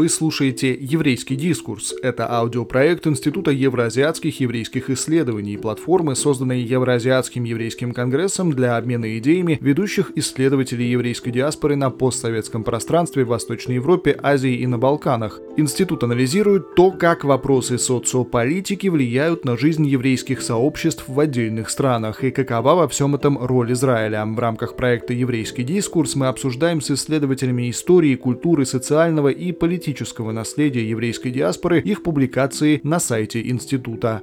Вы слушаете «Еврейский дискурс». Это аудиопроект Института евроазиатских еврейских исследований, платформы, созданной Евроазиатским еврейским конгрессом для обмена идеями ведущих исследователей еврейской диаспоры на постсоветском пространстве в Восточной Европе, Азии и на Балканах. Институт анализирует то, как вопросы социополитики влияют на жизнь еврейских сообществ в отдельных странах и какова во всем этом роль Израиля. В рамках проекта «Еврейский дискурс» мы обсуждаем с исследователями истории, культуры, социального и политического политического наследия еврейской диаспоры их публикации на сайте института.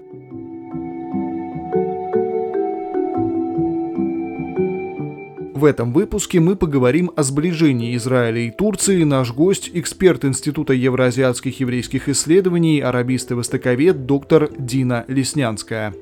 В этом выпуске мы поговорим о сближении Израиля и Турции. Наш гость – эксперт Института евроазиатских еврейских исследований, арабист и востоковед доктор Дина Леснянская.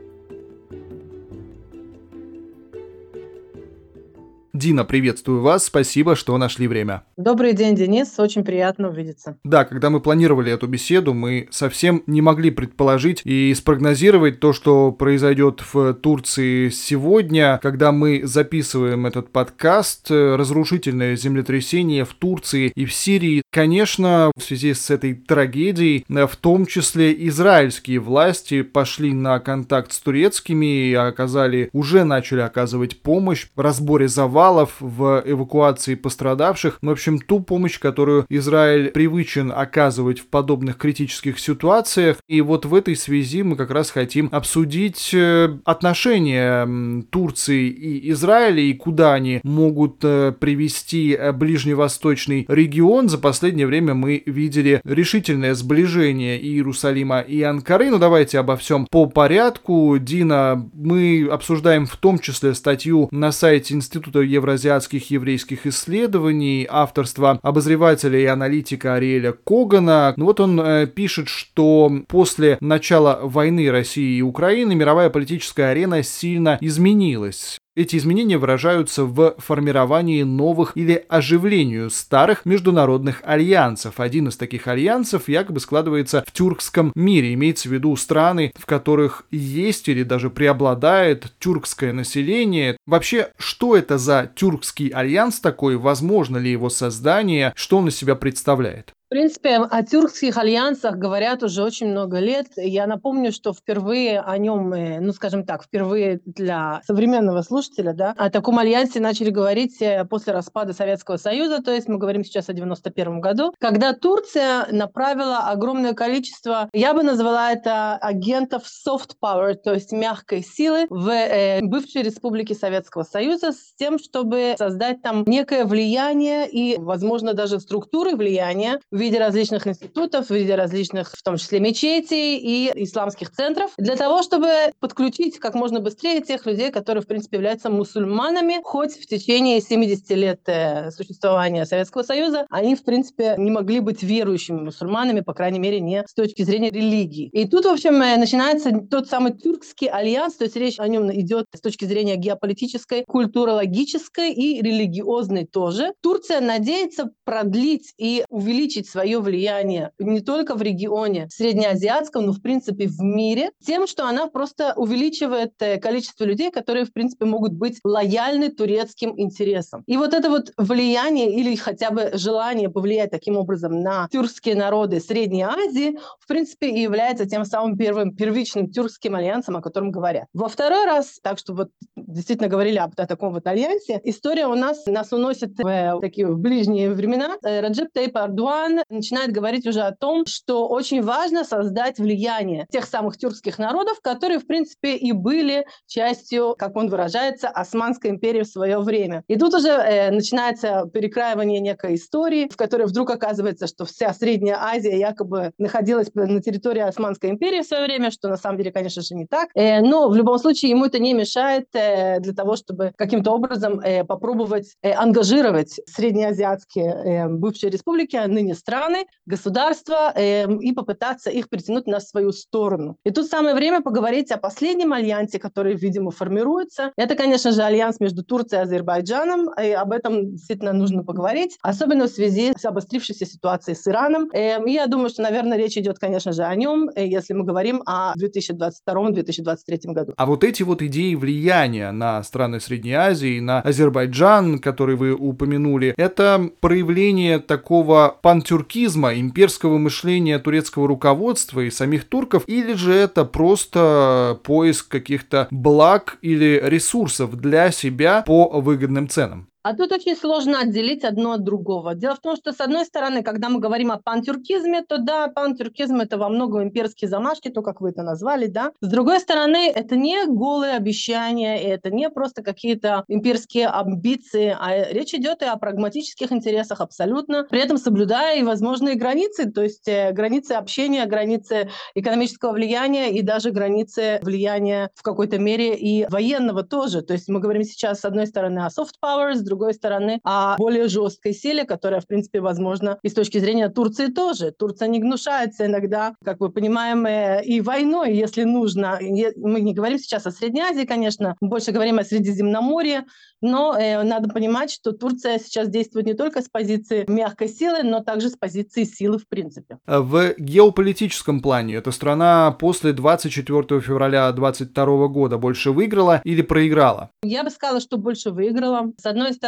Дина, приветствую вас, спасибо, что нашли время. Добрый день, Денис, очень приятно увидеться. Да, когда мы планировали эту беседу, мы совсем не могли предположить и спрогнозировать то, что произойдет в Турции сегодня, когда мы записываем этот подкаст. Разрушительное землетрясение в Турции и в Сирии. Конечно, в связи с этой трагедией, в том числе израильские власти пошли на контакт с турецкими и оказали, уже начали оказывать помощь в разборе завалов завалов, в эвакуации пострадавших. В общем, ту помощь, которую Израиль привычен оказывать в подобных критических ситуациях. И вот в этой связи мы как раз хотим обсудить э, отношения Турции и Израиля и куда они могут э, привести э, ближневосточный регион. За последнее время мы видели решительное сближение Иерусалима и Анкары. Ну давайте обо всем по порядку. Дина, мы обсуждаем в том числе статью на сайте Института евроазиатских еврейских исследований, авторства обозревателя и аналитика Ариэля Когана. Ну вот он э, пишет, что после начала войны России и Украины мировая политическая арена сильно изменилась. Эти изменения выражаются в формировании новых или оживлению старых международных альянсов. Один из таких альянсов якобы складывается в тюркском мире. Имеется в виду страны, в которых есть или даже преобладает тюркское население. Вообще, что это за тюркский альянс такой? Возможно ли его создание? Что он из себя представляет? В принципе, о тюркских альянсах говорят уже очень много лет. Я напомню, что впервые о нем, э, ну, скажем так, впервые для современного слушателя, да, о таком альянсе начали говорить э, после распада Советского Союза, то есть мы говорим сейчас о 91 году, когда Турция направила огромное количество, я бы назвала это агентов soft power, то есть мягкой силы в э, бывшие республики Советского Союза с тем, чтобы создать там некое влияние и, возможно, даже структуры влияния в виде различных институтов, в виде различных, в том числе мечетей и исламских центров, для того, чтобы подключить как можно быстрее тех людей, которые, в принципе, являются мусульманами, хоть в течение 70 лет э, существования Советского Союза они, в принципе, не могли быть верующими мусульманами, по крайней мере, не с точки зрения религии. И тут, в общем, э, начинается тот самый тюркский альянс, то есть речь о нем идет с точки зрения геополитической, культурологической и религиозной тоже. Турция надеется продлить и увеличить увеличить свое влияние не только в регионе среднеазиатском, но в принципе в мире, тем, что она просто увеличивает э, количество людей, которые в принципе могут быть лояльны турецким интересам. И вот это вот влияние или хотя бы желание повлиять таким образом на тюркские народы Средней Азии, в принципе, и является тем самым первым первичным тюркским альянсом, о котором говорят. Во второй раз, так что вот действительно говорили об о таком вот альянсе, история у нас нас уносит в э, такие в ближние времена. Э, Раджеп Тейп Ардуан начинает говорить уже о том, что очень важно создать влияние тех самых тюркских народов, которые, в принципе, и были частью, как он выражается, Османской империи в свое время. И тут уже э, начинается перекраивание некой истории, в которой вдруг оказывается, что вся Средняя Азия якобы находилась на территории Османской империи в свое время, что на самом деле, конечно же, не так. Э, но в любом случае ему это не мешает э, для того, чтобы каким-то образом э, попробовать э, ангажировать среднеазиатские э, бывшие республики, а ныне страны, государства э, и попытаться их притянуть на свою сторону. И тут самое время поговорить о последнем альянсе, который, видимо, формируется. Это, конечно же, альянс между Турцией и Азербайджаном, и об этом действительно нужно поговорить, особенно в связи с обострившейся ситуацией с Ираном. Э, я думаю, что, наверное, речь идет, конечно же, о нем, э, если мы говорим о 2022-2023 году. А вот эти вот идеи влияния на страны Средней Азии, на Азербайджан, который вы упомянули, это проявление такого пантюркизма, имперского мышления турецкого руководства и самих турков, или же это просто поиск каких-то благ или ресурсов для себя по выгодным ценам? А тут очень сложно отделить одно от другого. Дело в том, что, с одной стороны, когда мы говорим о пантюркизме, то да, пантюркизм – это во многом имперские замашки, то, как вы это назвали, да. С другой стороны, это не голые обещания, это не просто какие-то имперские амбиции, а речь идет и о прагматических интересах абсолютно, при этом соблюдая и возможные границы, то есть э, границы общения, границы экономического влияния и даже границы влияния в какой-то мере и военного тоже. То есть мы говорим сейчас, с одной стороны, о soft power, с другой другой стороны, о более жесткой силе, которая, в принципе, возможно и с точки зрения Турции тоже. Турция не гнушается иногда, как мы понимаем, э, и войной, если нужно. Мы не говорим сейчас о Средней Азии, конечно, больше говорим о Средиземноморье, но э, надо понимать, что Турция сейчас действует не только с позиции мягкой силы, но также с позиции силы в принципе. В геополитическом плане эта страна после 24 февраля 2022 года больше выиграла или проиграла? Я бы сказала, что больше выиграла. С одной стороны,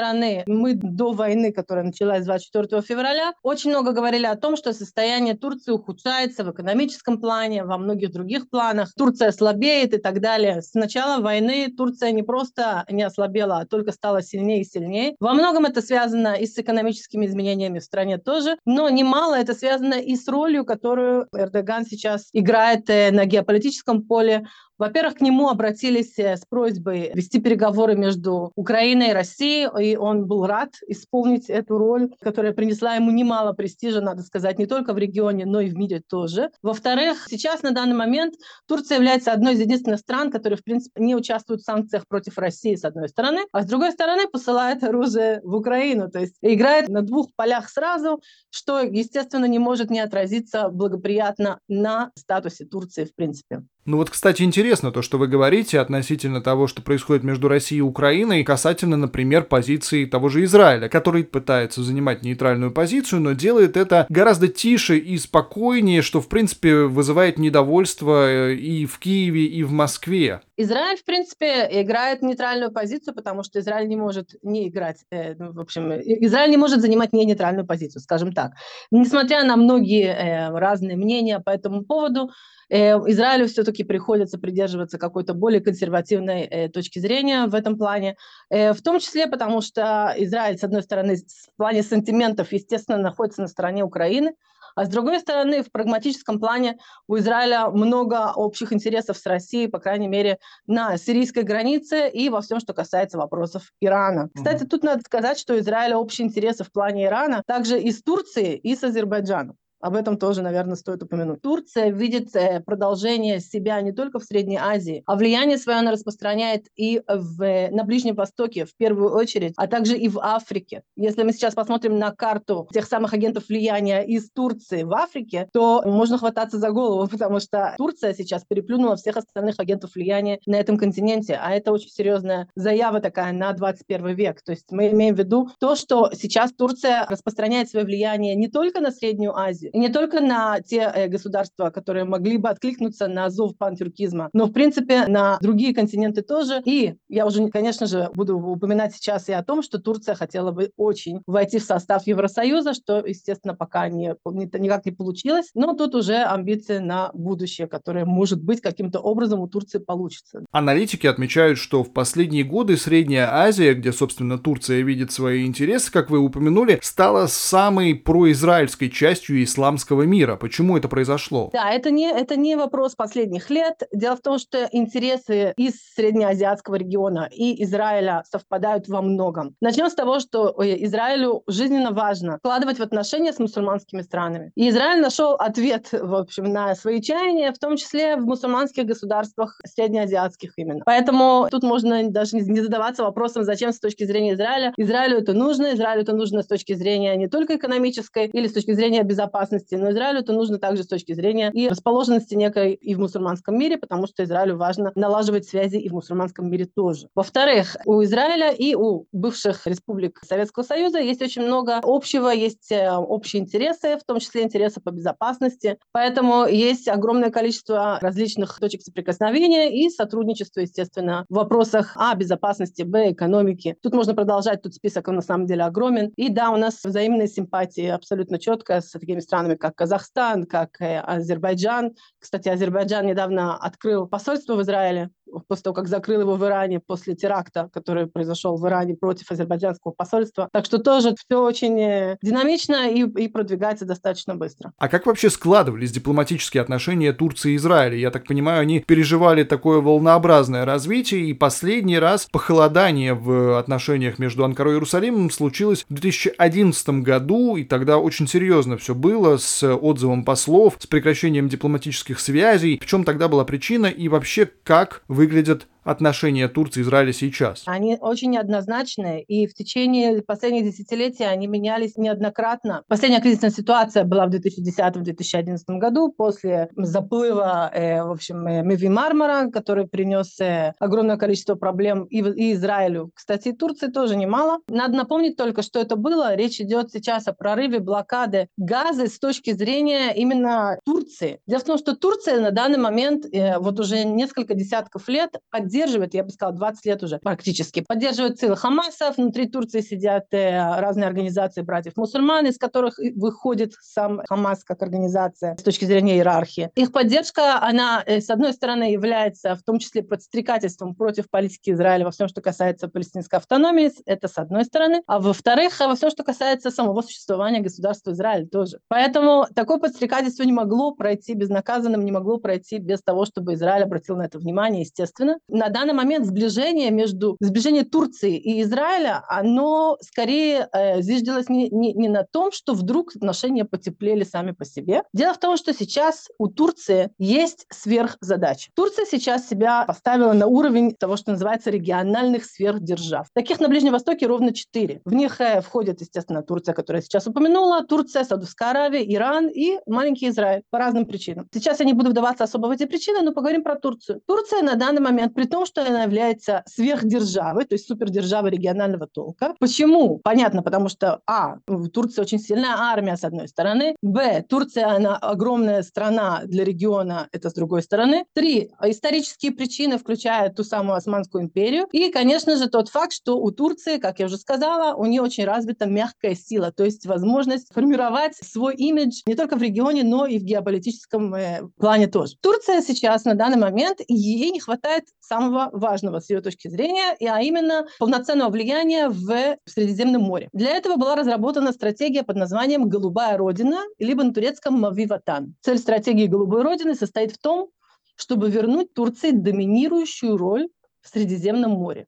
мы до войны, которая началась 24 февраля, очень много говорили о том, что состояние Турции ухудшается в экономическом плане, во многих других планах. Турция слабеет и так далее. С начала войны Турция не просто не ослабела, а только стала сильнее и сильнее. Во многом это связано и с экономическими изменениями в стране тоже, но немало это связано и с ролью, которую Эрдоган сейчас играет э, на геополитическом поле. Во-первых, к нему обратились э, с просьбой вести переговоры между Украиной и Россией, и он был рад исполнить эту роль, которая принесла ему немало престижа, надо сказать, не только в регионе, но и в мире тоже. Во-вторых, сейчас на данный момент Турция является одной из единственных стран, которые, в принципе, не участвуют в санкциях против России, с одной стороны, а с другой стороны посылает оружие в Украину, то есть играет на двух полях сразу, что, естественно, не может не отразиться благоприятно на статусе Турции, в принципе. Ну вот, кстати, интересно то, что вы говорите относительно того, что происходит между Россией и Украиной, касательно, например, позиции того же Израиля, который пытается занимать нейтральную позицию, но делает это гораздо тише и спокойнее, что, в принципе, вызывает недовольство э, и в Киеве, и в Москве. Израиль, в принципе, играет нейтральную позицию, потому что Израиль не может не играть, э, ну, в общем, Израиль не может занимать не нейтральную позицию, скажем так. Несмотря на многие э, разные мнения по этому поводу, Э, Израилю все-таки приходится придерживаться какой-то более консервативной э, точки зрения в этом плане, э, в том числе потому, что Израиль, с одной стороны, в плане сантиментов, естественно, находится на стороне Украины, а с другой стороны, в прагматическом плане у Израиля много общих интересов с Россией, по крайней мере, на сирийской границе и во всем, что касается вопросов Ирана. Кстати, тут надо сказать, что Израиль общие интересы в плане Ирана также и с Турцией, и с Азербайджаном. Об этом тоже, наверное, стоит упомянуть. Турция видит э, продолжение себя не только в Средней Азии, а влияние свое она распространяет и в, на Ближнем Востоке в первую очередь, а также и в Африке. Если мы сейчас посмотрим на карту тех самых агентов влияния из Турции в Африке, то можно хвататься за голову, потому что Турция сейчас переплюнула всех остальных агентов влияния на этом континенте, а это очень серьезная заява такая на 21 век. То есть мы имеем в виду то, что сейчас Турция распространяет свое влияние не только на Среднюю Азию, и не только на те э, государства, которые могли бы откликнуться на зов пантюркизма, но, в принципе, на другие континенты тоже. И я уже, конечно же, буду упоминать сейчас и о том, что Турция хотела бы очень войти в состав Евросоюза, что, естественно, пока не, никак не получилось. Но тут уже амбиции на будущее, которые, может быть, каким-то образом у Турции получится. Аналитики отмечают, что в последние годы Средняя Азия, где, собственно, Турция видит свои интересы, как вы упомянули, стала самой произраильской частью ислама исламского мира. Почему это произошло? Да, это не, это не вопрос последних лет. Дело в том, что интересы из среднеазиатского региона и Израиля совпадают во многом. Начнем с того, что Израилю жизненно важно вкладывать в отношения с мусульманскими странами. И Израиль нашел ответ, в общем, на свои чаяния, в том числе в мусульманских государствах среднеазиатских именно. Поэтому тут можно даже не задаваться вопросом, зачем с точки зрения Израиля. Израилю это нужно, Израилю это нужно с точки зрения не только экономической или с точки зрения безопасности, безопасности, но Израилю это нужно также с точки зрения и расположенности некой и в мусульманском мире, потому что Израилю важно налаживать связи и в мусульманском мире тоже. Во-вторых, у Израиля и у бывших республик Советского Союза есть очень много общего, есть э, общие интересы, в том числе интересы по безопасности, поэтому есть огромное количество различных точек соприкосновения и сотрудничества, естественно, в вопросах А, безопасности, Б, экономики. Тут можно продолжать, тут список на самом деле огромен. И да, у нас взаимные симпатии абсолютно четко с такими странами, как Казахстан, как э, Азербайджан. Кстати, Азербайджан недавно открыл посольство в Израиле, после того, как закрыл его в Иране после теракта, который произошел в Иране против азербайджанского посольства. Так что тоже все очень э, динамично и, и продвигается достаточно быстро. А как вообще складывались дипломатические отношения Турции и Израиля? Я так понимаю, они переживали такое волнообразное развитие, и последний раз похолодание в отношениях между Анкарой и Иерусалимом случилось в 2011 году, и тогда очень серьезно все было с отзывом послов, с прекращением дипломатических связей. В чем тогда была причина и вообще как выглядят отношения Турции и Израиля сейчас? Они очень неоднозначные, и в течение последних десятилетий они менялись неоднократно. Последняя кризисная ситуация была в 2010-2011 году после заплыва, э, в общем, э, Меви Мармара, который принес э, огромное количество проблем и, и Израилю. Кстати, и Турции тоже немало. Надо напомнить только, что это было. Речь идет сейчас о прорыве блокады газа с точки зрения именно Турции. Дело в том, что Турция на данный момент э, вот уже несколько десятков лет поддерживает поддерживает, я бы сказала, 20 лет уже практически, поддерживает целых Хамасов. Внутри Турции сидят э, разные организации братьев-мусульман, из которых выходит сам Хамас как организация с точки зрения иерархии. Их поддержка, она, э, с одной стороны, является в том числе подстрекательством против политики Израиля во всем, что касается палестинской автономии, это с одной стороны, а во-вторых, во всем, что касается самого существования государства Израиль тоже. Поэтому такое подстрекательство не могло пройти безнаказанным, не могло пройти без того, чтобы Израиль обратил на это внимание, естественно. На на данный момент сближение между сближение Турции и Израиля, оно скорее э, зиждилось не, не, не на том, что вдруг отношения потеплели сами по себе. Дело в том, что сейчас у Турции есть сверхзадача. Турция сейчас себя поставила на уровень того, что называется региональных сверхдержав. Таких на Ближнем Востоке ровно четыре. В них э, входят, естественно, Турция, которую я сейчас упомянула, Турция, Саудовская Аравия, Иран и маленький Израиль по разным причинам. Сейчас я не буду вдаваться особо в эти причины, но поговорим про Турцию. Турция на данный момент, при том, том, что она является сверхдержавой, то есть супердержавой регионального толка. Почему? Понятно, потому что, а, в Турции очень сильная армия, с одной стороны, б, Турция, она огромная страна для региона, это с другой стороны. Три, исторические причины, включая ту самую Османскую империю. И, конечно же, тот факт, что у Турции, как я уже сказала, у нее очень развита мягкая сила, то есть возможность формировать свой имидж не только в регионе, но и в геополитическом э, плане тоже. Турция сейчас на данный момент, ей не хватает самого самого важного с ее точки зрения, и, а именно полноценного влияния в Средиземном море. Для этого была разработана стратегия под названием «Голубая Родина», либо на турецком «Мавиватан». Цель стратегии «Голубой Родины» состоит в том, чтобы вернуть Турции доминирующую роль в Средиземном море.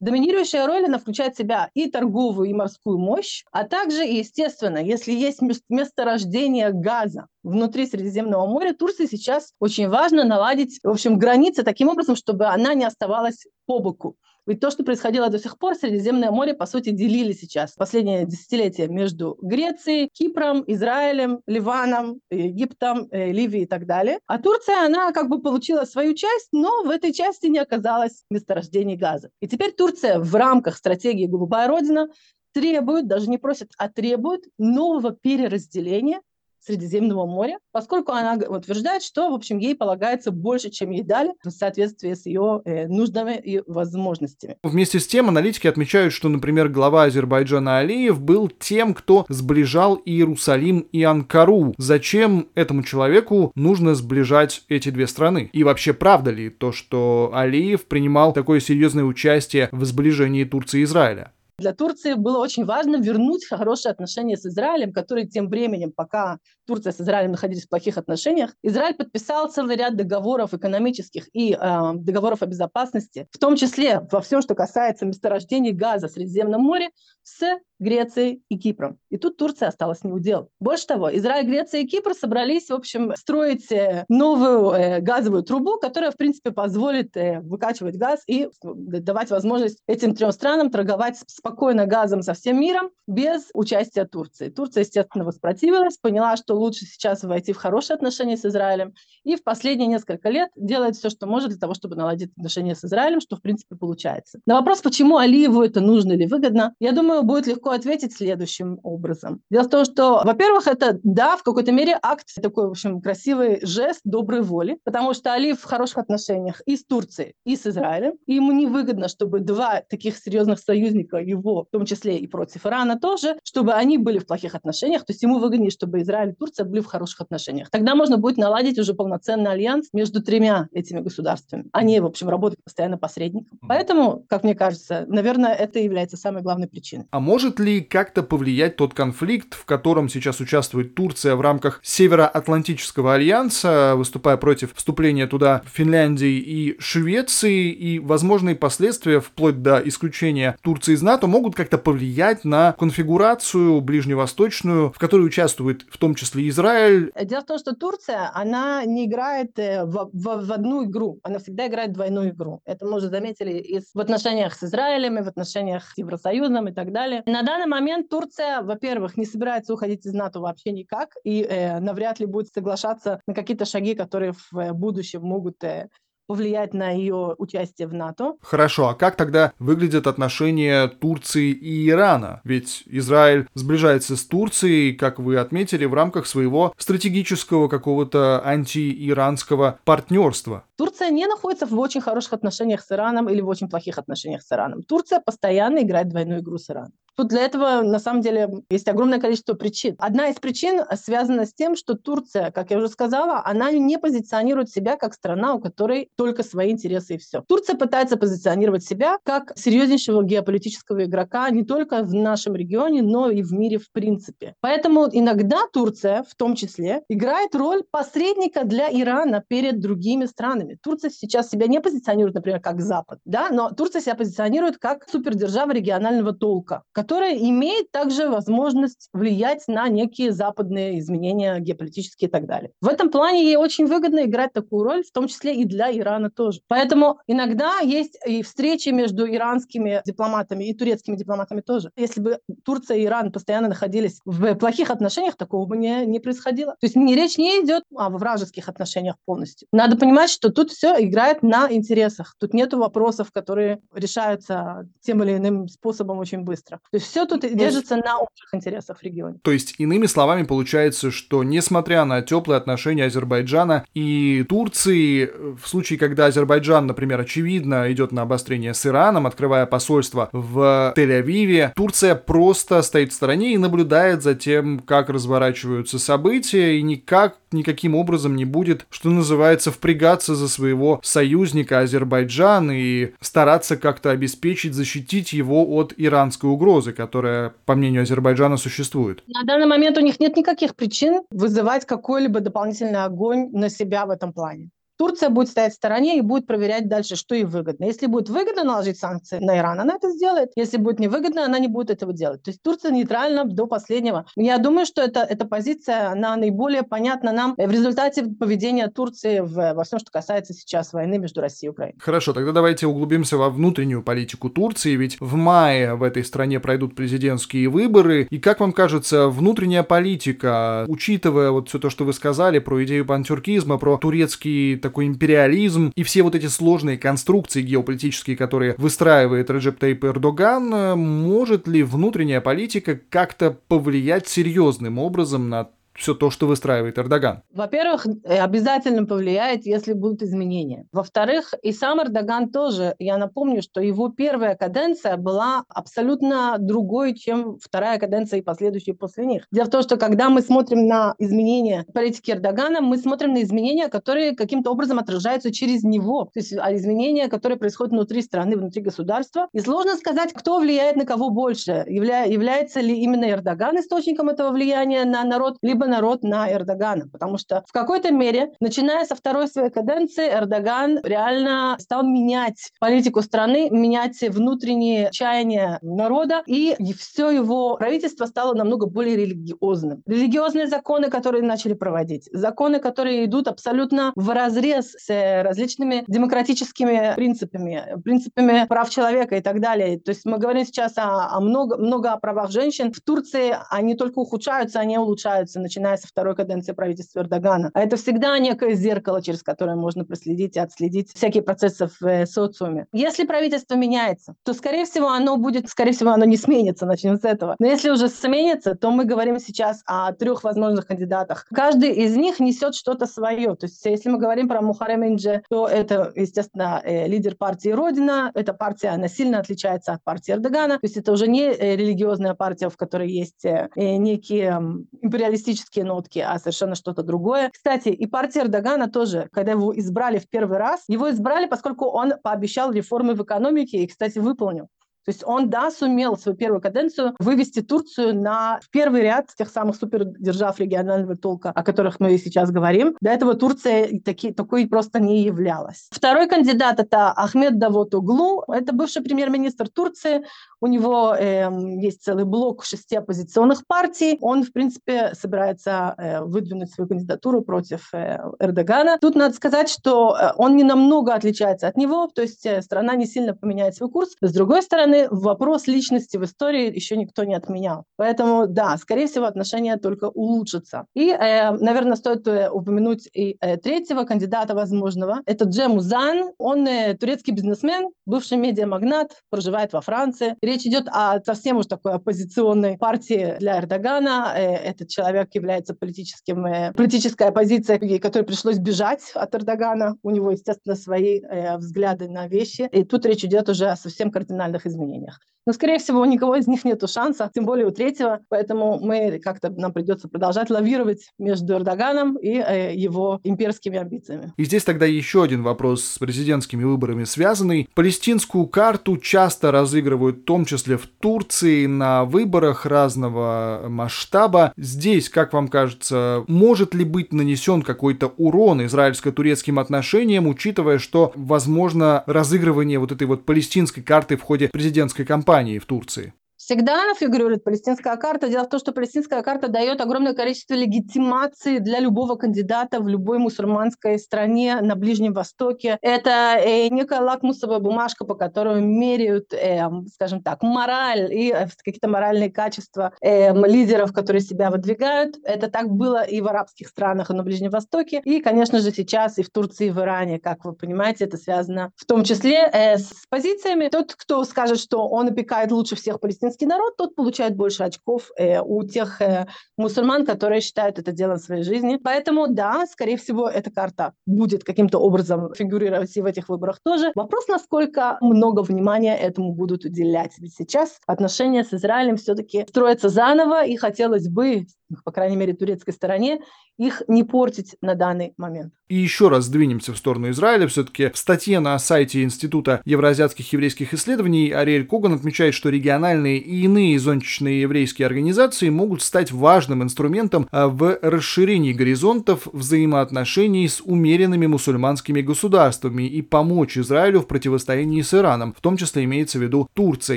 Доминирующая роль, она включает в себя и торговую, и морскую мощь, а также, естественно, если есть месторождение газа внутри Средиземного моря, Турции сейчас очень важно наладить, в общем, границы таким образом, чтобы она не оставалась по боку. Ведь то, что происходило до сих пор, Средиземное море, по сути, делили сейчас последнее десятилетие между Грецией, Кипром, Израилем, Ливаном, Египтом, э, Ливией и так далее. А Турция, она как бы получила свою часть, но в этой части не оказалось месторождений газа. И теперь Турция в рамках стратегии «Голубая Родина» требует, даже не просит, а требует нового переразделения Средиземного моря, поскольку она утверждает, что, в общем, ей полагается больше, чем ей дали, в соответствии с ее э, нуждами и возможностями. Вместе с тем, аналитики отмечают, что, например, глава Азербайджана Алиев был тем, кто сближал Иерусалим и Анкару. Зачем этому человеку нужно сближать эти две страны? И вообще, правда ли то, что Алиев принимал такое серьезное участие в сближении Турции и Израиля? Для Турции было очень важно вернуть хорошие отношения с Израилем, который тем временем, пока Турция с Израилем находились в плохих отношениях, Израиль подписал целый ряд договоров экономических и э, договоров о безопасности, в том числе во всем, что касается месторождений газа в Средиземном море, с Грецией и Кипром. И тут Турция осталась не удел. Больше того, Израиль, Греция и Кипр собрались, в общем, строить э, новую э, газовую трубу, которая, в принципе, позволит э, выкачивать газ и давать возможность этим трем странам торговать спокойно газом со всем миром без участия Турции. Турция, естественно, воспротивилась, поняла, что лучше сейчас войти в хорошие отношения с Израилем, и в последние несколько лет делает все, что может для того, чтобы наладить отношения с Израилем, что, в принципе, получается. На вопрос, почему Алиеву это нужно или выгодно, я думаю, будет легко ответить следующим образом. Дело в том, что, во-первых, это, да, в какой-то мере акт, такой, в общем, красивый жест доброй воли, потому что Алиев в хороших отношениях и с Турцией, и с Израилем, и ему невыгодно, чтобы два таких серьезных союзника его, в том числе и против Ирана тоже, чтобы они были в плохих отношениях, то есть ему выгоднее, чтобы Израиль и Турция были в хороших отношениях. Тогда можно будет наладить уже полноценный альянс между тремя этими государствами. Они, в общем, работают постоянно посредником. Поэтому, как мне кажется, наверное, это является самой главной причиной. А может ли как-то повлиять тот конфликт, в котором сейчас участвует Турция в рамках Североатлантического альянса, выступая против вступления туда Финляндии и Швеции, и возможные последствия, вплоть до исключения Турции из НАТО, могут как-то повлиять на конфигурацию ближневосточную, в которой участвует в том числе Израиль? Дело в том, что Турция, она не играет э, в, в, в одну игру, она всегда играет двойную игру. Это мы уже заметили и в отношениях с Израилем, и в отношениях с Евросоюзом и так далее. На данный момент Турция, во-первых, не собирается уходить из НАТО вообще никак, и э, навряд ли будет соглашаться на какие-то шаги, которые в э, будущем могут э, повлиять на ее участие в НАТО. Хорошо, а как тогда выглядят отношения Турции и Ирана? Ведь Израиль сближается с Турцией, как вы отметили, в рамках своего стратегического какого-то антииранского партнерства. Турция не находится в очень хороших отношениях с Ираном или в очень плохих отношениях с Ираном. Турция постоянно играет двойную игру с Ираном. Тут для этого, на самом деле, есть огромное количество причин. Одна из причин связана с тем, что Турция, как я уже сказала, она не позиционирует себя как страна, у которой только свои интересы и все. Турция пытается позиционировать себя как серьезнейшего геополитического игрока не только в нашем регионе, но и в мире в принципе. Поэтому иногда Турция, в том числе, играет роль посредника для Ирана перед другими странами. Турция сейчас себя не позиционирует, например, как Запад, да, но Турция себя позиционирует как супердержава регионального толка, которая имеет также возможность влиять на некие западные изменения геополитические и так далее. В этом плане ей очень выгодно играть такую роль, в том числе и для Ирана тоже. Поэтому иногда есть и встречи между иранскими дипломатами и турецкими дипломатами тоже. Если бы Турция и Иран постоянно находились в плохих отношениях, такого бы не, не происходило. То есть не речь не идет о вражеских отношениях полностью. Надо понимать, что тут все играет на интересах. Тут нет вопросов, которые решаются тем или иным способом очень быстро. То есть все тут держится на общих интересах в регионе. То есть, иными словами, получается, что несмотря на теплые отношения Азербайджана и Турции, в случае, когда Азербайджан, например, очевидно идет на обострение с Ираном, открывая посольство в Тель-Авиве, Турция просто стоит в стороне и наблюдает за тем, как разворачиваются события, и никак, никаким образом не будет, что называется, впрягаться за своего союзника Азербайджан и стараться как-то обеспечить, защитить его от иранской угрозы которая, по мнению Азербайджана, существует? На данный момент у них нет никаких причин вызывать какой-либо дополнительный огонь на себя в этом плане. Турция будет стоять в стороне и будет проверять дальше, что ей выгодно. Если будет выгодно наложить санкции на Иран, она это сделает. Если будет невыгодно, она не будет этого делать. То есть Турция нейтральна до последнего. Я думаю, что это, эта позиция, она наиболее понятна нам в результате поведения Турции в, во всем, что касается сейчас войны между Россией и Украиной. Хорошо, тогда давайте углубимся во внутреннюю политику Турции, ведь в мае в этой стране пройдут президентские выборы. И как вам кажется, внутренняя политика, учитывая вот все то, что вы сказали про идею пантюркизма, про турецкий такой империализм и все вот эти сложные конструкции геополитические, которые выстраивает Реджеп Тейп Эрдоган, э, может ли внутренняя политика как-то повлиять серьезным образом на все то, что выстраивает Эрдоган? Во-первых, э, обязательно повлияет, если будут изменения. Во-вторых, и сам Эрдоган тоже, я напомню, что его первая каденция была абсолютно другой, чем вторая каденция и последующие после них. Дело в том, что когда мы смотрим на изменения политики Эрдогана, мы смотрим на изменения, которые каким-то образом отражаются через него. То есть а изменения, которые происходят внутри страны, внутри государства. И сложно сказать, кто влияет на кого больше. Явля... Является ли именно Эрдоган источником этого влияния на народ, либо либо народ на Эрдогана, потому что в какой-то мере, начиная со второй своей каденции, Эрдоган реально стал менять политику страны, менять внутренние чаяния народа, и все его правительство стало намного более религиозным. Религиозные законы, которые начали проводить, законы, которые идут абсолютно в разрез с различными демократическими принципами, принципами прав человека и так далее. То есть мы говорим сейчас о, о много, много о правах женщин. В Турции они только ухудшаются, они улучшаются, начиная со второй каденции правительства Эрдогана. А это всегда некое зеркало, через которое можно проследить и отследить всякие процессы в э, социуме. Если правительство меняется, то, скорее всего, оно будет, скорее всего, оно не сменится, начнем с этого. Но если уже сменится, то мы говорим сейчас о трех возможных кандидатах. Каждый из них несет что-то свое. То есть, если мы говорим про Мухарем Инже, то это, естественно, э, лидер партии Родина. Эта партия, она сильно отличается от партии Эрдогана. То есть это уже не э, религиозная партия, в которой есть некие империалистические нотки, а совершенно что-то другое. Кстати, и партия Эрдогана тоже, когда его избрали в первый раз, его избрали, поскольку он пообещал реформы в экономике и, кстати, выполнил. То есть он, да, сумел свою первую каденцию вывести Турцию на первый ряд тех самых супердержав регионального толка, о которых мы сейчас говорим. До этого Турция таки, такой просто не являлась. Второй кандидат – это Ахмед Давотоглу. Это бывший премьер-министр Турции. У него э, есть целый блок шести оппозиционных партий. Он, в принципе, собирается э, выдвинуть свою кандидатуру против э, Эрдогана. Тут надо сказать, что э, он не намного отличается от него, то есть э, страна не сильно поменяет свой курс. С другой стороны, вопрос личности в истории еще никто не отменял. Поэтому, да, скорее всего, отношения только улучшатся. И, э, наверное, стоит э, упомянуть и э, третьего кандидата возможного. Это Джем Зан. Он э, турецкий бизнесмен, бывший медиамагнат, проживает во Франции. Речь идет о совсем уж такой оппозиционной партии для Эрдогана. Э, этот человек является политическим, э, политической оппозицией, которой пришлось бежать от Эрдогана. У него, естественно, свои э, взгляды на вещи. И тут речь идет уже о совсем кардинальных изменениях. Но, скорее всего, у никого из них нет шанса, тем более у третьего. Поэтому мы как-то нам придется продолжать лавировать между Эрдоганом и э, его имперскими амбициями. И здесь тогда еще один вопрос с президентскими выборами связанный. Палестинскую карту часто разыгрывают, в том числе в Турции, на выборах разного масштаба. Здесь, как вам кажется, может ли быть нанесен какой-то урон израильско-турецким отношениям, учитывая, что, возможно, разыгрывание вот этой вот палестинской карты в ходе президентской кампании в Турции? Всегда фигурирует палестинская карта. Дело в том, что палестинская карта дает огромное количество легитимации для любого кандидата в любой мусульманской стране на Ближнем Востоке. Это э, некая лакмусовая бумажка, по которой меряют, э, скажем так, мораль и э, какие-то моральные качества э, лидеров, которые себя выдвигают. Это так было и в арабских странах, и на Ближнем Востоке. И, конечно же, сейчас и в Турции, и в Иране. Как вы понимаете, это связано в том числе э, с позициями. Тот, кто скажет, что он опекает лучше всех палестинских мусульманский народ, тот получает больше очков э, у тех э, мусульман, которые считают это делом своей жизни. Поэтому, да, скорее всего, эта карта будет каким-то образом фигурировать и в этих выборах тоже. Вопрос, насколько много внимания этому будут уделять. Ведь сейчас отношения с Израилем все-таки строятся заново, и хотелось бы, по крайней мере, турецкой стороне, их не портить на данный момент. И еще раз двинемся в сторону Израиля. Все-таки в статье на сайте Института евроазиатских еврейских исследований Ариэль Коган отмечает, что региональные и иные зонтичные еврейские организации могут стать важным инструментом а, в расширении горизонтов взаимоотношений с умеренными мусульманскими государствами и помочь Израилю в противостоянии с Ираном. В том числе имеется в виду Турция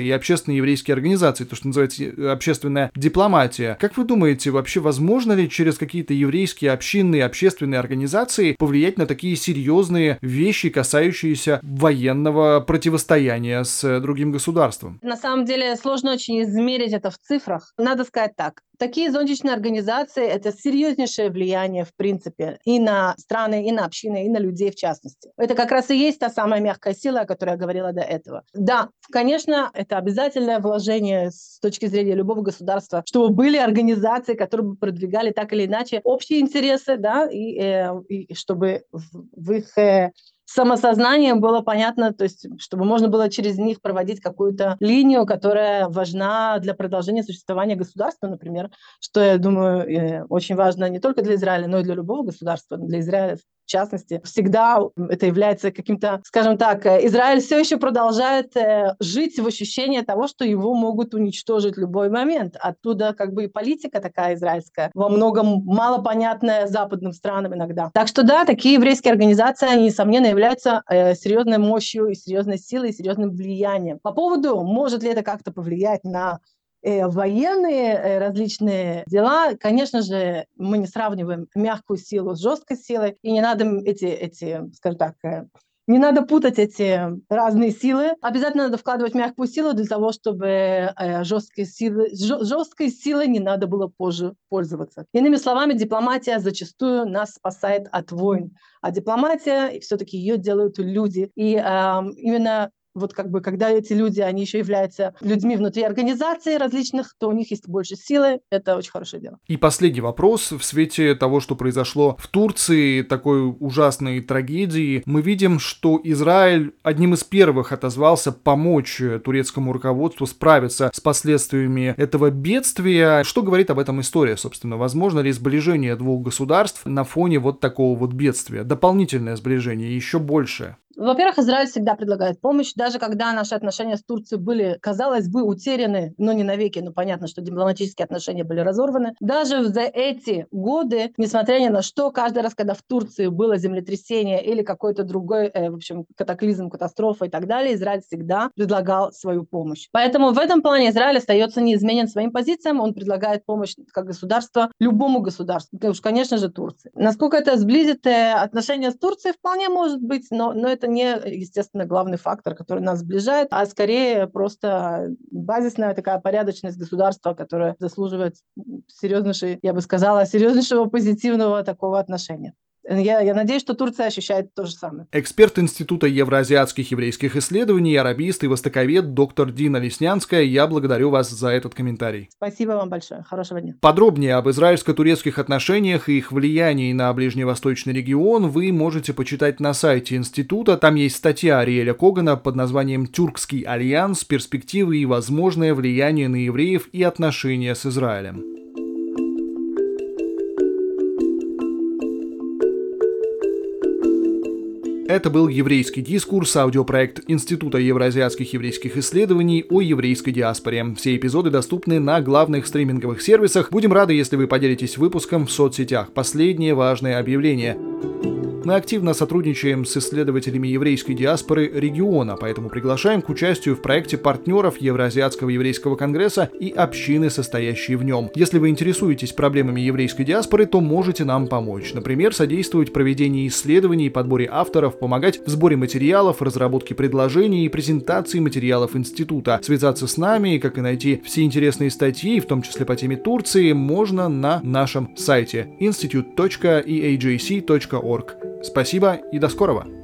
и общественные еврейские организации, то, что называется э, общественная дипломатия. Как вы думаете, вообще возможно ли через какие-то еврейские общинные общественные организации повлиять на такие серьезные вещи, касающиеся военного противостояния с другим государством? На самом деле сложно очень измерить это в цифрах. Надо сказать так. Такие зонтичные организации – это серьезнейшее влияние, в принципе, и на страны, и на общины, и на людей в частности. Это как раз и есть та самая мягкая сила, о которой я говорила до этого. Да, конечно, это обязательное вложение с точки зрения любого государства, чтобы были организации, которые бы продвигали так или иначе общие интересы, да, и, э, и чтобы в, в их э, самосознанием было понятно, то есть чтобы можно было через них проводить какую-то линию, которая важна для продолжения существования государства, например, что, я думаю, э, очень важно не только для Израиля, но и для любого государства. Для Израиля в частности, всегда это является каким-то, скажем так, э, Израиль все еще продолжает э, жить в ощущении того, что его могут уничтожить в любой момент. Оттуда как бы и политика такая израильская, во многом мало понятная западным странам иногда. Так что да, такие еврейские организации, они, несомненно, являются э, серьезной мощью и серьезной силой, и серьезным влиянием. По поводу, может ли это как-то повлиять на Э, военные э, различные дела, конечно же, мы не сравниваем мягкую силу с жесткой силой, и не надо эти, эти скажем так, э, не надо путать эти разные силы. Обязательно надо вкладывать мягкую силу для того, чтобы жесткой силы, жесткой силой не надо было позже пользоваться. Иными словами, дипломатия зачастую нас спасает от войн. А дипломатия, все-таки ее делают люди. И э, именно вот как бы, когда эти люди, они еще являются людьми внутри организаций различных, то у них есть больше силы, это очень хорошее дело. И последний вопрос. В свете того, что произошло в Турции, такой ужасной трагедии, мы видим, что Израиль одним из первых отозвался помочь турецкому руководству справиться с последствиями этого бедствия. Что говорит об этом история, собственно? Возможно ли сближение двух государств на фоне вот такого вот бедствия? Дополнительное сближение, еще большее? Во-первых, Израиль всегда предлагает помощь, даже когда наши отношения с Турцией были, казалось бы, утеряны, но не навеки, но понятно, что дипломатические отношения были разорваны. Даже за эти годы, несмотря ни на что, каждый раз, когда в Турции было землетрясение или какой-то другой, э, в общем, катаклизм, катастрофа и так далее, Израиль всегда предлагал свою помощь. Поэтому в этом плане Израиль остается неизменен своим позициям, он предлагает помощь как государство любому государству, уж, конечно же, Турции. Насколько это сблизит э, отношения с Турцией, вполне может быть, но, но это это не, естественно, главный фактор, который нас сближает, а скорее просто базисная такая порядочность государства, которая заслуживает серьезнейшей, я бы сказала, серьезнейшего позитивного такого отношения. Я, я надеюсь, что Турция ощущает то же самое. Эксперт Института евроазиатских еврейских исследований, арабист и востоковед доктор Дина Леснянская, я благодарю вас за этот комментарий. Спасибо вам большое. Хорошего дня. Подробнее об израильско-турецких отношениях и их влиянии на ближневосточный регион вы можете почитать на сайте Института. Там есть статья Ариэля Когана под названием «Тюркский альянс. Перспективы и возможное влияние на евреев и отношения с Израилем». Это был «Еврейский дискурс», аудиопроект Института евроазиатских еврейских исследований о еврейской диаспоре. Все эпизоды доступны на главных стриминговых сервисах. Будем рады, если вы поделитесь выпуском в соцсетях. Последнее важное объявление. Мы активно сотрудничаем с исследователями еврейской диаспоры региона, поэтому приглашаем к участию в проекте партнеров Евроазиатского еврейского конгресса и общины, состоящие в нем. Если вы интересуетесь проблемами еврейской диаспоры, то можете нам помочь. Например, содействовать проведению исследований подборе авторов, помогать в сборе материалов, разработке предложений и презентации материалов института. Связаться с нами, как и найти все интересные статьи, в том числе по теме Турции, можно на нашем сайте institute.eajc.org. Спасибо и до скорого!